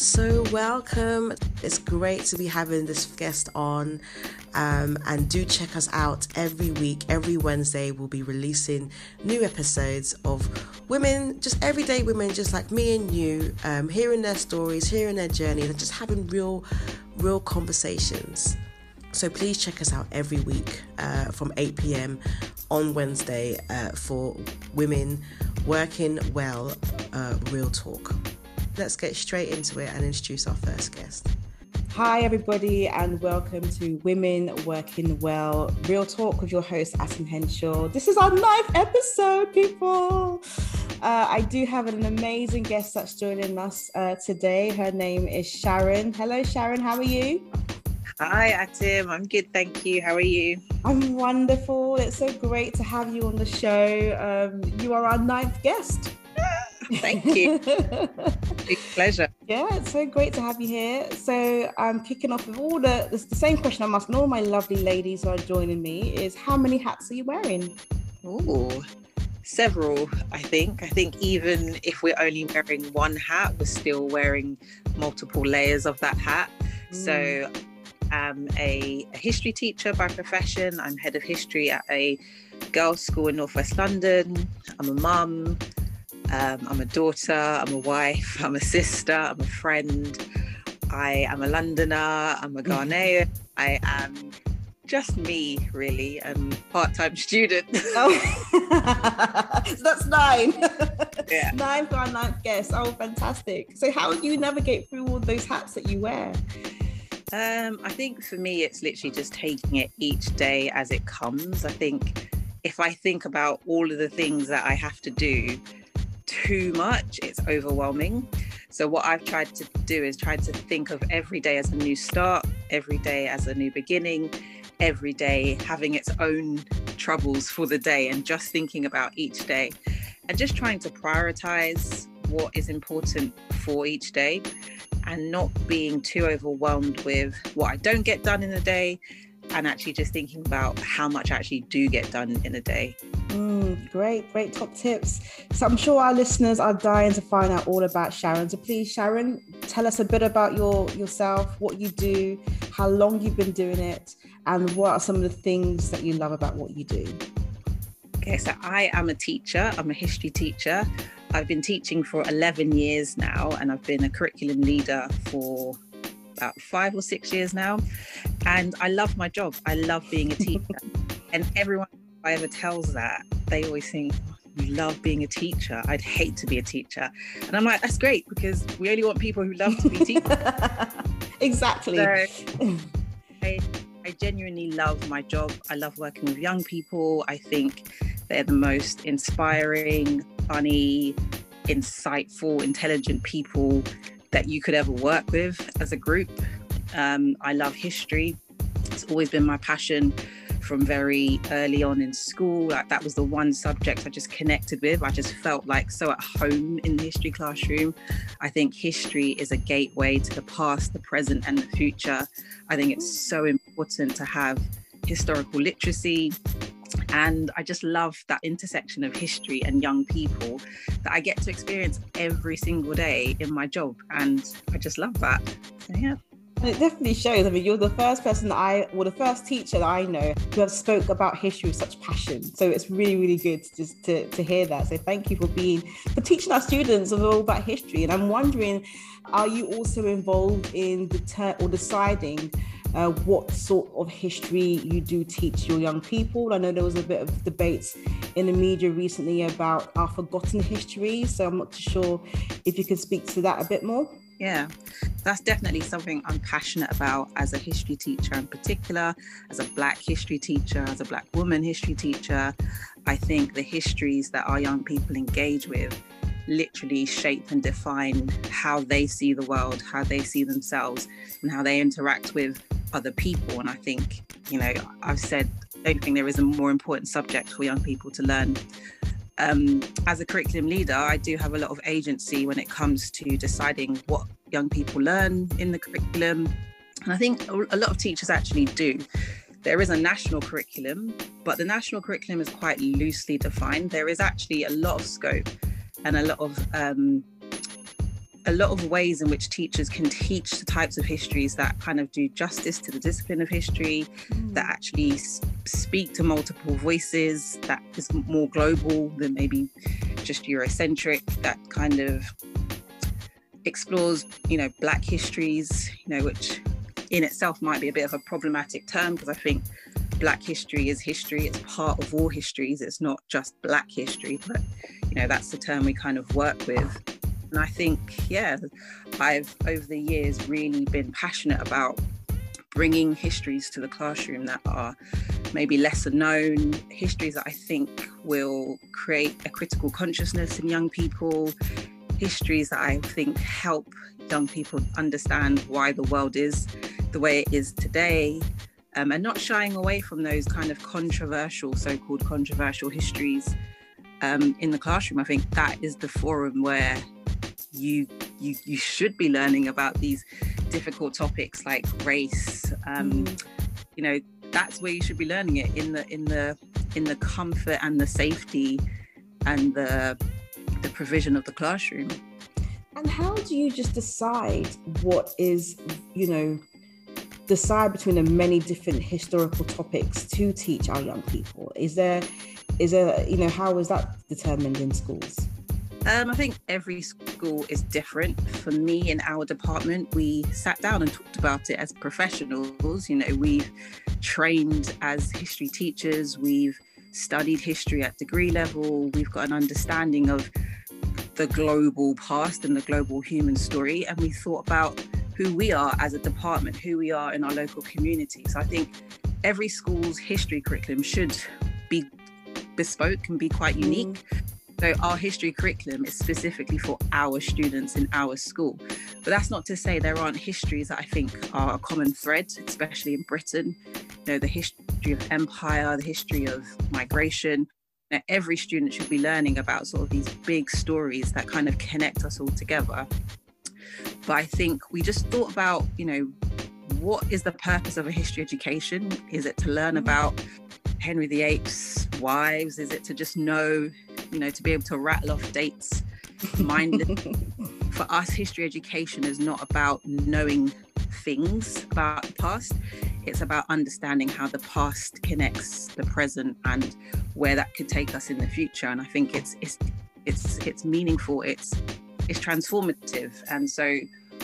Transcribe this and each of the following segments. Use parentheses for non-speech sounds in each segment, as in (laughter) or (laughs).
So, welcome. It's great to be having this guest on. Um, and do check us out every week. Every Wednesday, we'll be releasing new episodes of women, just everyday women, just like me and you, um, hearing their stories, hearing their journey, and just having real, real conversations. So please check us out every week uh, from 8 p.m. on Wednesday uh, for women working well, uh, real talk. Let's get straight into it and introduce our first guest. Hi, everybody, and welcome to Women Working Well Real Talk with your host, Atim Henshaw. This is our ninth episode, people. Uh, I do have an amazing guest that's joining us uh, today. Her name is Sharon. Hello, Sharon. How are you? Hi, Atim. I'm good, thank you. How are you? I'm wonderful. It's so great to have you on the show. Um, you are our ninth guest. (laughs) Thank you. (laughs) Big pleasure. Yeah, it's so great to have you here. So I'm kicking off with all the the same question I'm asking all my lovely ladies who are joining me is how many hats are you wearing? Oh, several, I think. I think even if we're only wearing one hat, we're still wearing multiple layers of that hat. Mm. So I'm a, a history teacher by profession. I'm head of history at a girls' school in Northwest London. I'm a mum. Um, I'm a daughter, I'm a wife, I'm a sister, I'm a friend. I am a Londoner, I'm a Ghanaian, I am just me, really, and part-time (laughs) student. oh, (laughs) so that's nine. (laughs) Yeah. nine for our ninth guest. Oh, fantastic. So how do you navigate through all those hats that you wear? Um, I think for me, it's literally just taking it each day as it comes. I think if I think about all of the things that I have to do, too much, it's overwhelming. So, what I've tried to do is try to think of every day as a new start, every day as a new beginning, every day having its own troubles for the day, and just thinking about each day and just trying to prioritize what is important for each day and not being too overwhelmed with what I don't get done in a day and actually just thinking about how much I actually do get done in a day. Mm, great, great top tips. So I'm sure our listeners are dying to find out all about Sharon. So please, Sharon, tell us a bit about your yourself, what you do, how long you've been doing it, and what are some of the things that you love about what you do. Okay, so I am a teacher. I'm a history teacher. I've been teaching for 11 years now, and I've been a curriculum leader for about five or six years now. And I love my job. I love being a teacher. (laughs) and everyone I ever tells that, they always think, oh, you love being a teacher. I'd hate to be a teacher. And I'm like, that's great because we only want people who love to be teachers. (laughs) exactly. So, (laughs) I, I genuinely love my job. I love working with young people. I think they're the most inspiring, funny, insightful, intelligent people that you could ever work with as a group. Um, I love history. It's always been my passion from very early on in school. Like that was the one subject I just connected with. I just felt like so at home in the history classroom. I think history is a gateway to the past, the present, and the future. I think it's so important to have historical literacy, and I just love that intersection of history and young people that I get to experience every single day in my job. And I just love that. So, yeah. And it definitely shows. I mean, you're the first person that I, well, the first teacher that I know who have spoke about history with such passion. So it's really, really good to just to, to hear that. So thank you for being, for teaching our students of all about history. And I'm wondering, are you also involved in the ter- or deciding uh, what sort of history you do teach your young people. I know there was a bit of debate in the media recently about our forgotten history, so I'm not too sure if you could speak to that a bit more. Yeah, that's definitely something I'm passionate about as a history teacher, in particular, as a Black history teacher, as a Black woman history teacher. I think the histories that our young people engage with literally shape and define how they see the world, how they see themselves, and how they interact with other people. And I think, you know, I've said, I don't think there is a more important subject for young people to learn. Um, as a curriculum leader, I do have a lot of agency when it comes to deciding what young people learn in the curriculum. And I think a lot of teachers actually do. There is a national curriculum, but the national curriculum is quite loosely defined. There is actually a lot of scope and a lot of um, a lot of ways in which teachers can teach the types of histories that kind of do justice to the discipline of history, mm. that actually speak to multiple voices, that is more global than maybe just Eurocentric, that kind of explores, you know, Black histories, you know, which in itself might be a bit of a problematic term because I think Black history is history. It's part of all histories. It's not just Black history, but you know that's the term we kind of work with. And I think, yeah, I've over the years really been passionate about bringing histories to the classroom that are maybe lesser known, histories that I think will create a critical consciousness in young people, histories that I think help young people understand why the world is the way it is today. Um, and not shying away from those kind of controversial, so called controversial histories um, in the classroom. I think that is the forum where you you you should be learning about these difficult topics like race um, mm. you know that's where you should be learning it in the in the in the comfort and the safety and the the provision of the classroom. And how do you just decide what is you know decide between the many different historical topics to teach our young people? Is there is there you know how is that determined in schools um, I think every school is different. For me, in our department, we sat down and talked about it as professionals. You know, we've trained as history teachers, we've studied history at degree level, we've got an understanding of the global past and the global human story, and we thought about who we are as a department, who we are in our local community. So I think every school's history curriculum should be bespoke and be quite unique. Mm so our history curriculum is specifically for our students in our school. But that's not to say there aren't histories that I think are a common thread, especially in Britain. You know, the history of empire, the history of migration. Know, every student should be learning about sort of these big stories that kind of connect us all together. But I think we just thought about, you know, what is the purpose of a history education? Is it to learn mm-hmm. about Henry VIII's wives? Is it to just know you know, to be able to rattle off dates mindlessly. (laughs) For us, history education is not about knowing things about the past. It's about understanding how the past connects the present and where that could take us in the future. And I think it's it's it's it's meaningful. It's it's transformative. And so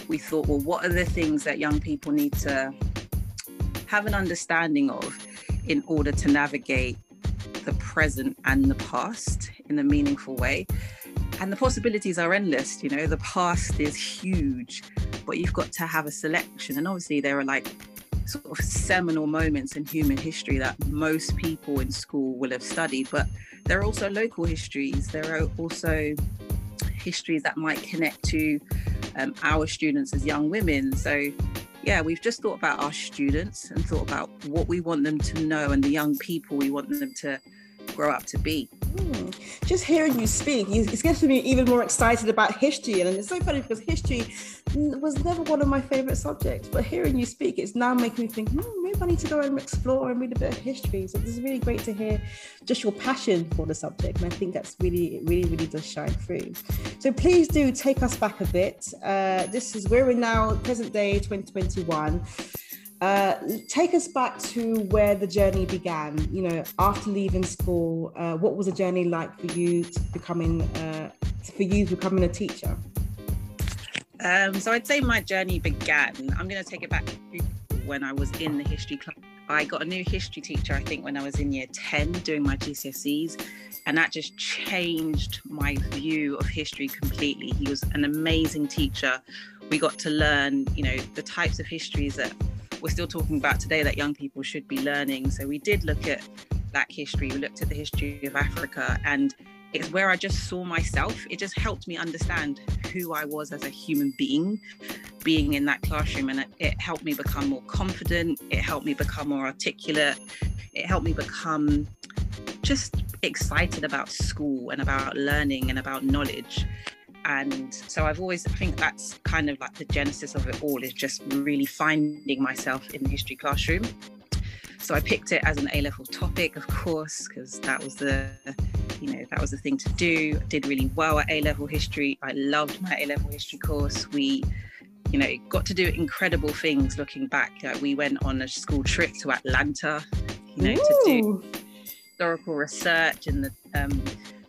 we thought, well, what are the things that young people need to have an understanding of in order to navigate the present and the past in a meaningful way. And the possibilities are endless. You know, the past is huge, but you've got to have a selection. And obviously, there are like sort of seminal moments in human history that most people in school will have studied, but there are also local histories. There are also histories that might connect to um, our students as young women. So, yeah, we've just thought about our students and thought about what we want them to know and the young people we want them to grow up to be. Hmm. Just hearing you speak, it's getting me even more excited about history. And it's so funny because history was never one of my favorite subjects, but hearing you speak, it's now making me think, hmm, maybe I need to go and explore and read a bit of history. So this is really great to hear just your passion for the subject. And I think that's really, really, really does shine through. So please do take us back a bit. Uh, this is, we're in now present day 2021. Uh, take us back to where the journey began. You know, after leaving school, uh, what was the journey like for you to becoming uh, for you becoming a teacher? Um, so I'd say my journey began. I'm going to take it back when I was in the history class. I got a new history teacher, I think, when I was in year 10 doing my GCSEs. And that just changed my view of history completely. He was an amazing teacher. We got to learn, you know, the types of histories that we're still talking about today that young people should be learning. So we did look at Black history, we looked at the history of Africa, and it's where I just saw myself. It just helped me understand who I was as a human being, being in that classroom. And it, helped me become more confident, it helped me become more articulate, it helped me become just excited about school and about learning and about knowledge and so i've always i think that's kind of like the genesis of it all is just really finding myself in the history classroom so i picked it as an a level topic of course because that was the you know that was the thing to do. I did really well at A level history. I loved my A level history course. We you know, got to do incredible things looking back. Like we went on a school trip to Atlanta, you know, Ooh. to do historical research and the um,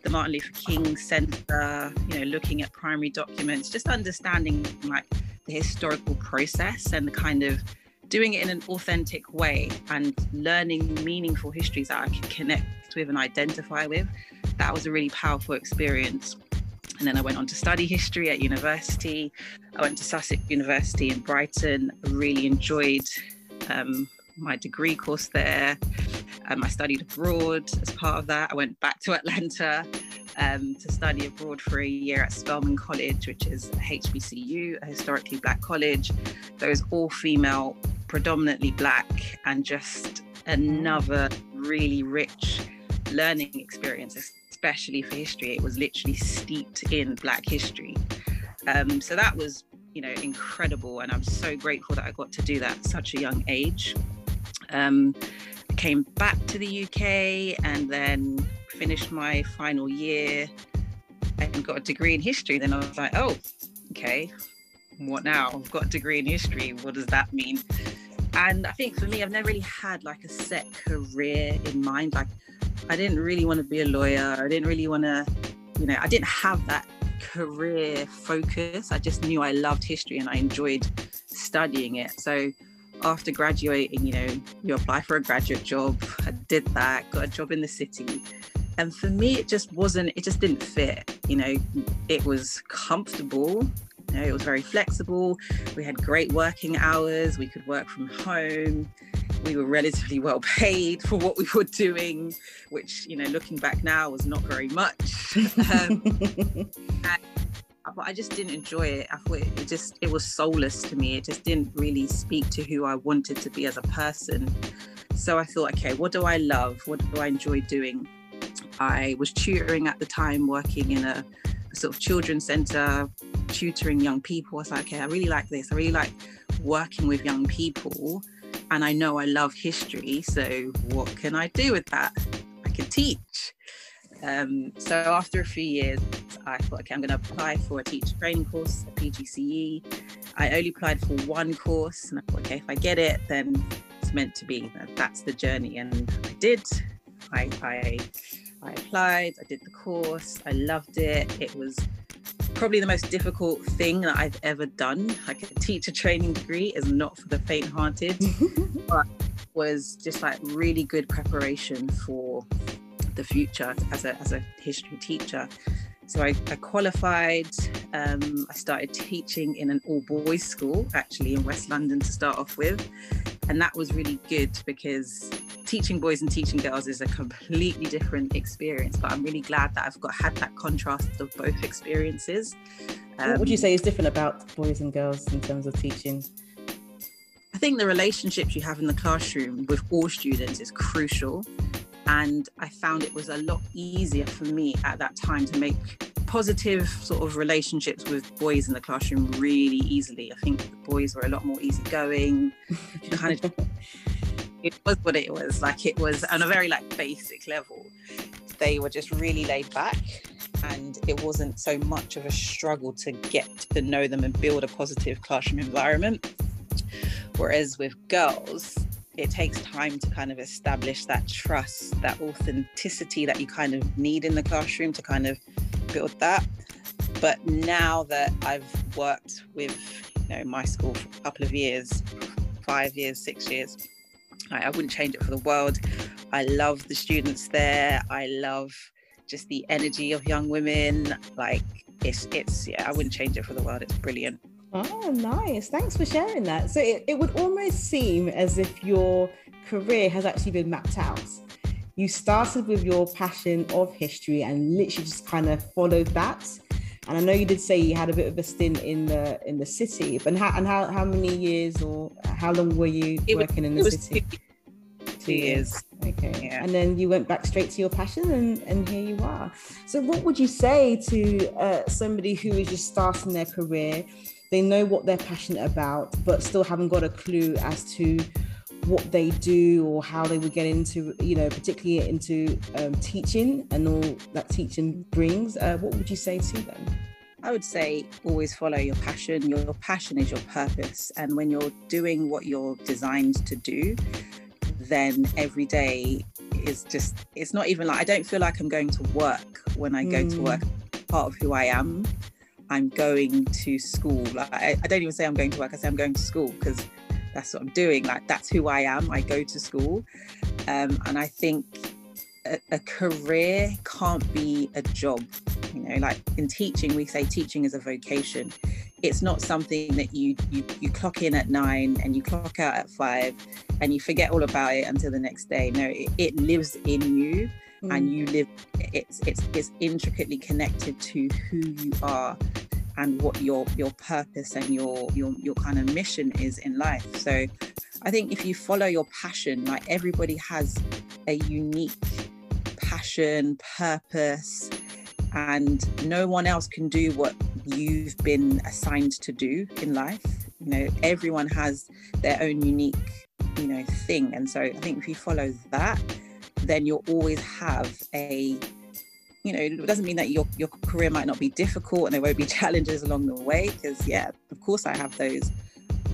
the Martin Luther King Center, you know, looking at primary documents, just understanding like the historical process and the kind of doing it in an authentic way and learning meaningful histories that I can connect with and identify with. That was a really powerful experience. And then I went on to study history at university. I went to Sussex University in Brighton. I really enjoyed um, my degree course there. Um, I studied abroad as part of that. I went back to (laughs) Atlanta um, to study abroad for a year at Spelman College, which is a HBCU, a historically black college. There was all female, predominantly black, and just another really rich learning experience, especially for history. It was literally steeped in black history. Um, so that was, you know, incredible. And I'm so grateful that I got to do that at such a young age. Um, came back to the UK and then finished my final year and got a degree in history. Then I was like, oh, okay, what now? I've got a degree in history. What does that mean? And I think for me, I've never really had like a set career in mind. Like, I didn't really want to be a lawyer. I didn't really want to, you know, I didn't have that career focus. I just knew I loved history and I enjoyed studying it. So after graduating, you know, you apply for a graduate job. I did that, got a job in the city. And for me, it just wasn't, it just didn't fit. You know, it was comfortable. You know, it was very flexible. We had great working hours. We could work from home. We were relatively well paid for what we were doing, which, you know, looking back now was not very much. (laughs) um, but I just didn't enjoy it. I thought it just it was soulless to me. It just didn't really speak to who I wanted to be as a person. So I thought, okay, what do I love? What do I enjoy doing? I was tutoring at the time, working in a, a sort of children's center, tutoring young people. I was like, okay, I really like this. I really like working with young people. And I know I love history. So what can I do with that? I can teach. Um, so after a few years, I thought, okay, I'm going to apply for a teacher training course, a PGCE. I only applied for one course, and I thought, okay, if I get it, then it's meant to be. That's the journey, and I did. I, I, I applied. I did the course. I loved it. It was probably the most difficult thing that I've ever done. Like a teacher training degree is not for the faint-hearted, (laughs) but was just like really good preparation for the future as a, as a history teacher. So I, I qualified. Um, I started teaching in an all boys school, actually in West London to start off with. And that was really good because teaching boys and teaching girls is a completely different experience. But I'm really glad that I've got had that contrast of both experiences. Um, what would you um, say is different about boys and girls in terms of teaching? I think the relationships you have in the classroom with all students is crucial and I found it was a lot easier for me at that time to make positive sort of relationships with boys in the classroom really easily. I think the boys were a lot more easygoing. (laughs) kind of, it was what it was. Like it was on a very like basic level. They were just really laid back and it wasn't so much of a struggle to get to know them and build a positive classroom environment. Whereas with girls, it takes time to kind of establish that trust, that authenticity that you kind of need in the classroom to kind of build that. But now that I've worked with you know my school for a couple of years, five years, six years, I, I wouldn't change it for the world. I love the students there. I love just the energy of young women. Like it's it's yeah, I wouldn't change it for the world. It's brilliant. Oh, nice. Thanks for sharing that. So it, it would almost seem as if your career has actually been mapped out. You started with your passion of history and literally just kind of followed that. And I know you did say you had a bit of a stint in the in the city, but how and how, how many years or how long were you it working was, in the city? Two, two years. Okay. Yeah. And then you went back straight to your passion and, and here you are. So what would you say to uh, somebody who is just starting their career they know what they're passionate about, but still haven't got a clue as to what they do or how they would get into, you know, particularly into um, teaching and all that teaching brings, uh, what would you say to them? I would say always follow your passion. Your passion is your purpose. And when you're doing what you're designed to do, then every day is just, it's not even like, I don't feel like I'm going to work when I go mm. to work. Part of who I am. I'm going to school. Like, I, I don't even say I'm going to work, I say I'm going to school because that's what I'm doing. Like that's who I am. I go to school, um, and I think a, a career can't be a job. You know, like in teaching, we say teaching is a vocation. It's not something that you you you clock in at nine and you clock out at five, and you forget all about it until the next day. No, it, it lives in you. Mm. and you live it's it's it's intricately connected to who you are and what your your purpose and your your your kind of mission is in life. So i think if you follow your passion like everybody has a unique passion purpose and no one else can do what you've been assigned to do in life. You know everyone has their own unique you know thing. And so i think if you follow that then you'll always have a you know, it doesn't mean that your, your career might not be difficult and there won't be (laughs) challenges along the way, because, yeah, of course I have those.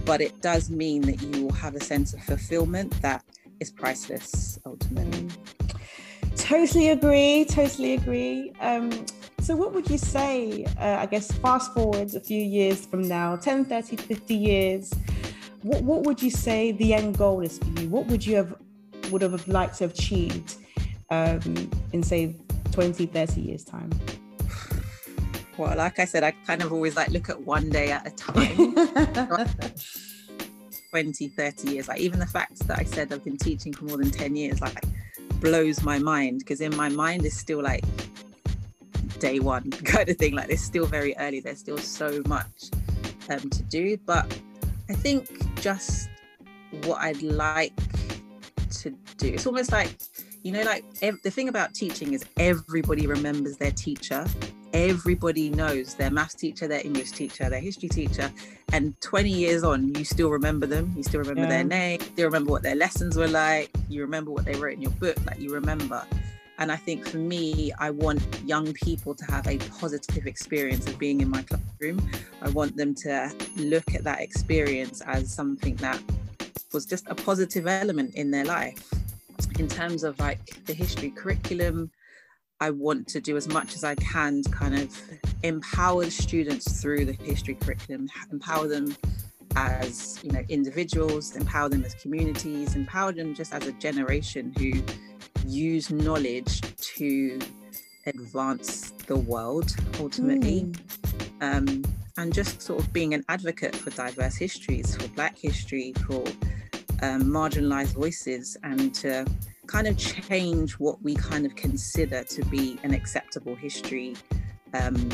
But it does mean that you will have a sense of fulfillment that is priceless ultimately. Totally agree. Totally agree. Um, so, what would you say? Uh, I guess fast forward a few years from now 10, 30, 50 years. What, what would you say the end goal is for you? What would you have would have liked to have achieved um, in, say, 20, 30 years' time? (sighs) Well, like I said, I kind of always like look at one day at a time. (laughs) 20, 30 years. Like even the fact that I said I've been teaching for more than 10 years, like blows my mind because in my mind it's still like day one (laughs) kind of thing. Like it's still very early. There's still so much um, to do. But I think just what I'd like to do, it's almost like you know like ev- the thing about teaching is everybody remembers their teacher. Everybody knows their maths teacher their english teacher their history teacher and 20 years on you still remember them. You still remember yeah. their name. You remember what their lessons were like. You remember what they wrote in your book. Like you remember. And i think for me i want young people to have a positive experience of being in my classroom. I want them to look at that experience as something that was just a positive element in their life in terms of like the history curriculum, I want to do as much as I can to kind of empower students through the history curriculum, empower them as you know individuals, empower them as communities, empower them just as a generation who use knowledge to advance the world ultimately. Mm. Um, and just sort of being an advocate for diverse histories, for Black history, for um, marginalized voices and to kind of change what we kind of consider to be an acceptable history um,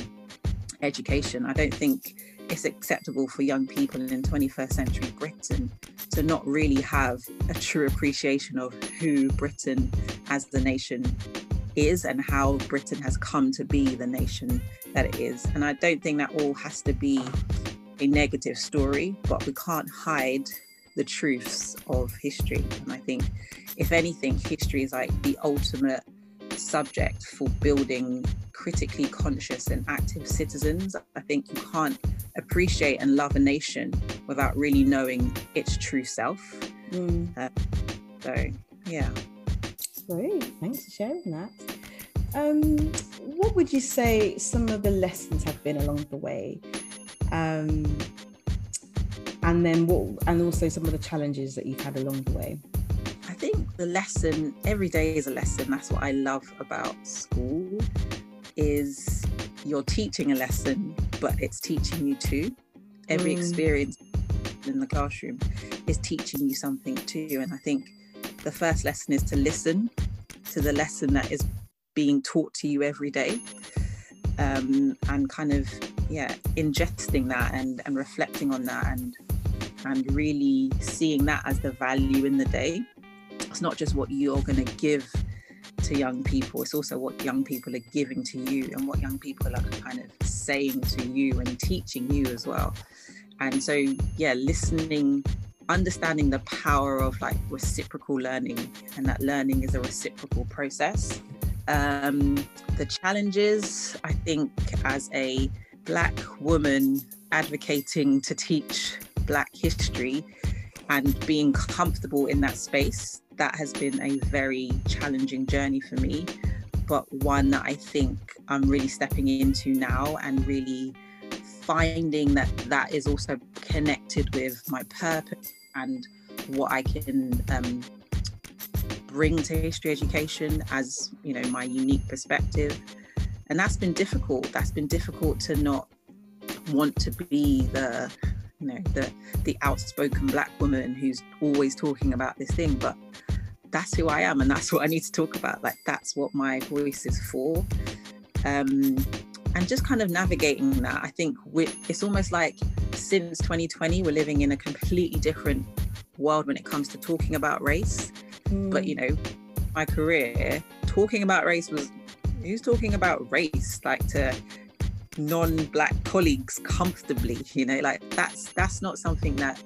education. I don't think it's acceptable for young people in 21st century Britain to not really have a true appreciation of who Britain as the nation is and how Britain has come to be the nation that it is. And I don't think that all has to be a negative story, but we can't hide the truths of history. And I think, if anything, history is like the ultimate subject for building critically conscious and active citizens. I think you can't appreciate and love a nation without really knowing its true self. Mm. Uh, so, yeah. Great. Thanks for sharing that. Um, what would you say some of the lessons have been along the way? Um, and then what and also some of the challenges that you've had along the way. I think the lesson every day is a lesson. That's what i love about school is you're teaching a lesson but it's teaching you too. Every mm. experience in the classroom is teaching you something too. And i think the first lesson is to listen to the lesson that is being taught to you every day um, and kind of yeah ingesting that and and reflecting on that and and really seeing that as the value in the day. It's not just what you're going to give to young people, it's also what young people are giving to you and what young people are kind of saying to you and teaching you as well. And so, yeah, listening understanding the power of like reciprocal learning and that learning is a reciprocal process. Um, the challenges, I think, as a Black woman advocating to teach Black history and being comfortable in that space, that has been a very challenging journey for me, but one that I think I'm really stepping into now and really finding that that is also connected with my purpose and what I can um, bring to history education as you know my unique perspective. And that's been difficult. That's been difficult to not want to be the you know the the outspoken black woman who's always talking about this thing but that's who I am and that's (laughs) what I need to talk about. Like that's what my voice is for. Um and just kind of navigating that I think it's almost like since 2020 we're living in a completely different world when it comes to talking about race. Mm. but you know my career talking about race was who's talking about race like to non-black colleagues comfortably you know like that's that's not something that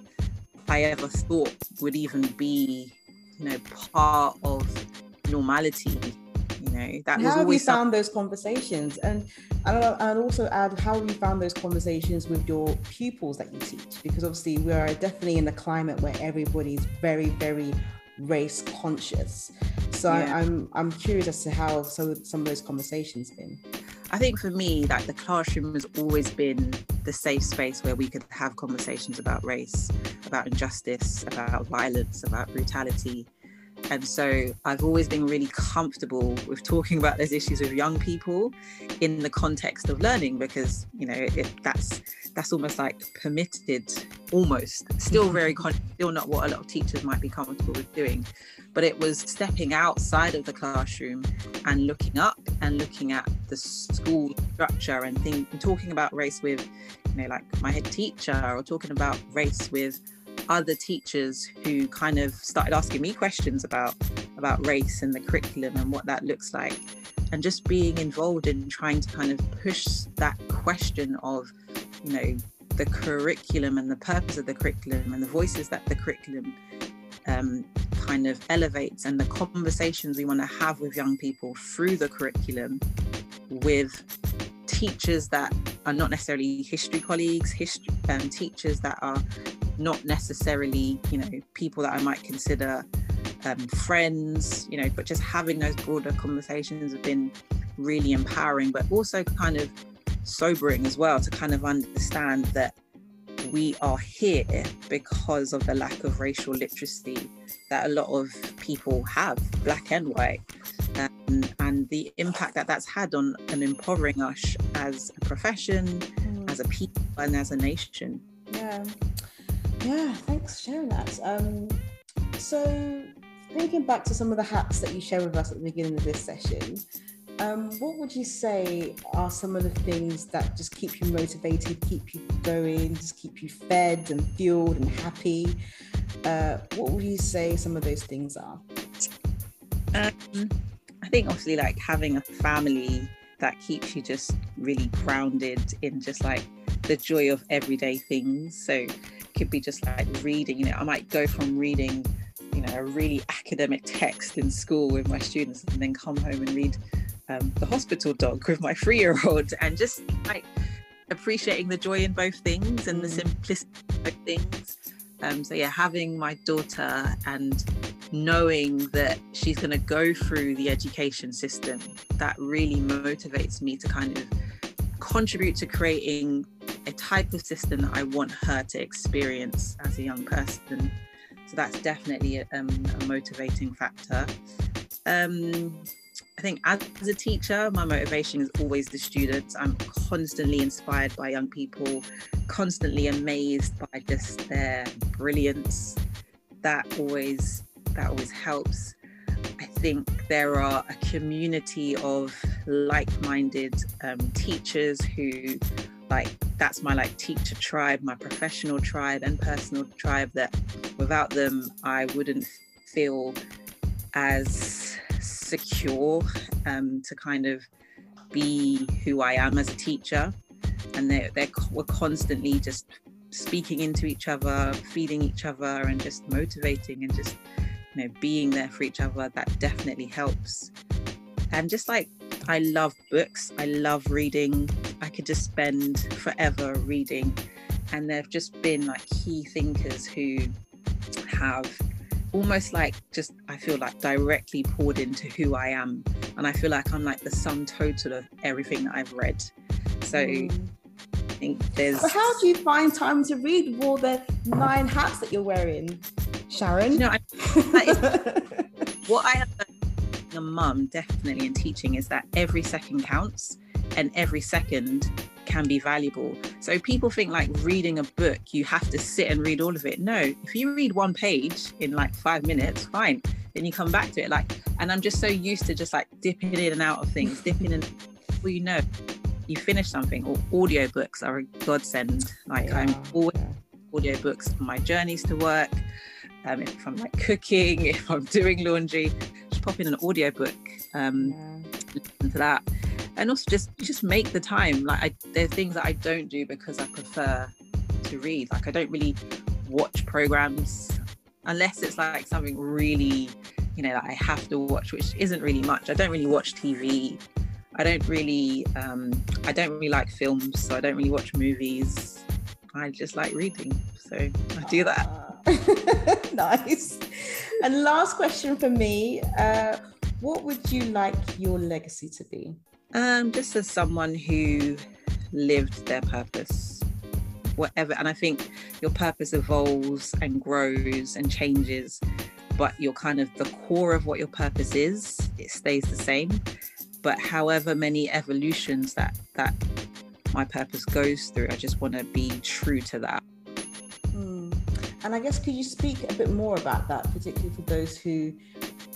i ever thought would even be you know part of normality you know. That how was you found those conversations? And and also add how you found those conversations with your pupils that you teach? Because obviously we are definitely in a climate where everybody's very very race conscious. So yeah. I, am I'm, I'm curious as to how some some of those conversations been I think for me, like the classroom has always been the safe space where we could have conversations about race, about injustice, about violence, about brutality. And so I've always been really comfortable with talking about those issues with young people in the context of learning because, you know, it, that's that's almost like permitted, almost. Still mm-hmm. very con- still not what a lot of teachers might be comfortable with doing. But it was stepping outside of the classroom and looking up and looking at the school structure and, think, and talking about race with, you know, like my head teacher or talking about race with other teachers who kind of started asking me questions about about race and the curriculum and what that looks like. And just being involved in trying to kind of push that question of you know the curriculum and the purpose of the curriculum and the voices that the curriculum um, kind of elevates and the conversations we want to have with young people through the curriculum with teachers that are not necessarily history colleagues, history um, teachers that are not necessarily, you know, people that I might consider um, friends, you know, but just having those broader conversations have been really empowering, but also kind of sobering as well to kind of understand that we are here because of the lack of racial literacy that a lot of people have, black and white, um, and the impact that that's had on and empowering us as a profession, mm. as a people, and as a nation. Yeah, yeah. Thanks for sharing that. Um, so, thinking back to some of the hacks that you shared with us at the beginning of this session. Um, what would you say are some of the things that just keep you motivated, keep you going, just keep you fed and fueled and happy? Uh, what would you say some of those things are? Um, I think obviously like having a family that keeps you just really grounded in just like the joy of everyday things. So could be just like reading, you know, I might go from reading, you know, a really academic text in school with my students and then come home and read um, the hospital dog with my three year old (laughs) and just like appreciating the joy in both things and the mm. simplicity of things. Um, so yeah, having my daughter and knowing that she's going to go through the education system, that really motivates me to kind of contribute to creating a type of system that I want her to experience as a young person. So that's definitely a, um, a motivating factor. Um, I think as a teacher, my motivation is always the students. I'm constantly inspired by young people, constantly amazed by just their brilliance. That always that always helps. I think there are a community of like-minded um, teachers who like that's my like teacher tribe, my professional tribe and personal tribe that without them I wouldn't feel as secure um, to kind of be who I am as a teacher. And they they were constantly just speaking into each other, feeding each other, and just motivating and just you know being there for each other. That definitely helps. And just like I love books, I love reading. I could just spend forever reading. And there have just been like key thinkers who have almost like just I feel like directly poured into who I am. And I feel like I'm like the sum total of everything that I've read. So mm. I think there's but how do you find time to read with all the nine hats that you're wearing, Sharon? You know, I, (laughs) what I a mum definitely in teaching is that every second counts and every second can be valuable. So people think like reading a book, you have to sit and read all of it. No, if you read one page in like five minutes, fine. Then you come back to it. Like, and I'm just so used to just like dipping in and out of things, dipping in. (laughs) Well, you know, you finish something, or audiobooks are a godsend. Like yeah, I'm always audiobooks on my journeys to work. Um, if I'm like cooking, (laughs) if I'm doing laundry, just pop in an audiobook, um, yeah. listen to that. And also just just make the time. Like I, there are things that i don't do because i prefer to read. Like i don't really watch programs unless it's like something really you know that i have to watch which isn't really much. I don't really watch tv i don't really um i don't really like films so i don't really watch movies. I just like reading so i do that (laughs) nice and last question for me uh what would you like your legacy to be um, just as someone who lived their purpose, whatever. And I think your purpose evolves and grows and changes, but your kind of the core of what your purpose is, it stays the same. But however many evolutions that that my purpose goes through, I just want to be true to that. And I guess could you speak a bit more about that, particularly for those who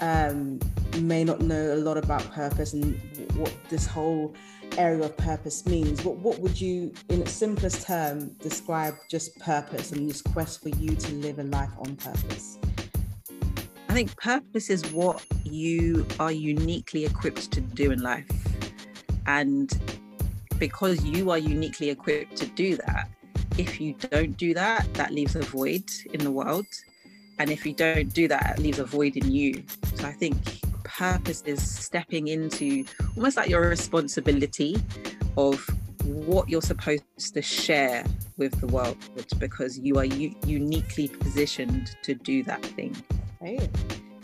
um, may not know a lot about purpose and what this whole area of purpose means. What what would you, in its simplest term, describe just purpose and this quest for you to live a life on purpose? I think purpose is what you are uniquely equipped to do in life. And because you are uniquely equipped to do that, if you don't do that, that leaves a void in the world. And if you don't do that, it leaves a void in you. So I think purpose is stepping into almost like your responsibility of what you're supposed to share with the world because you are u- uniquely positioned to do that thing. Hey,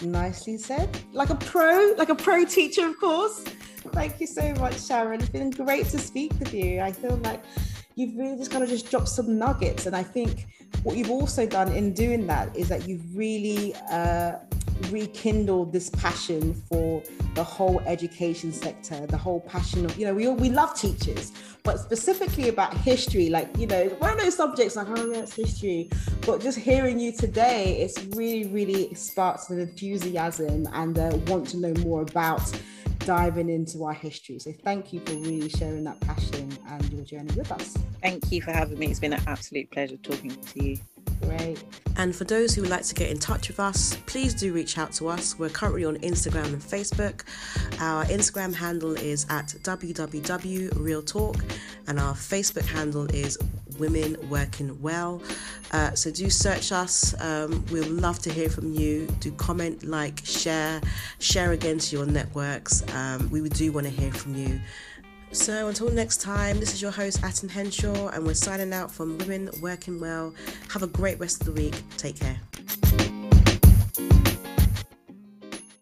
nicely said. Like a pro, like a pro teacher, of course. Thank you so much, Sharon. It's been great to speak with you. I feel like you've really just kind of just dropped some nuggets. And I think what you've also done in doing that is that you've really uh, rekindled this passion for the whole education sector, the whole passion of, you know, we all, we love teachers, but specifically about history, like, you know, one of those subjects like, oh, yeah, it's history. But just hearing you today, it's really, really sparks an enthusiasm and uh, want to know more about diving into our history. So thank you for really sharing that passion and your journey with us. Thank you for having me. It's been an absolute pleasure talking to you. Great. And for those who would like to get in touch with us, please do reach out to us. We're currently on Instagram and Facebook. Our Instagram handle is at www.realtalk, and our Facebook handle is Women Working Well. Uh, so do search us. Um, we'd love to hear from you. Do comment, like, share, share again to your networks. Um, we do want to hear from you. So until next time, this is your host, Atim Henshaw, and we're signing out from Women Working Well. Have a great rest of the week. Take care.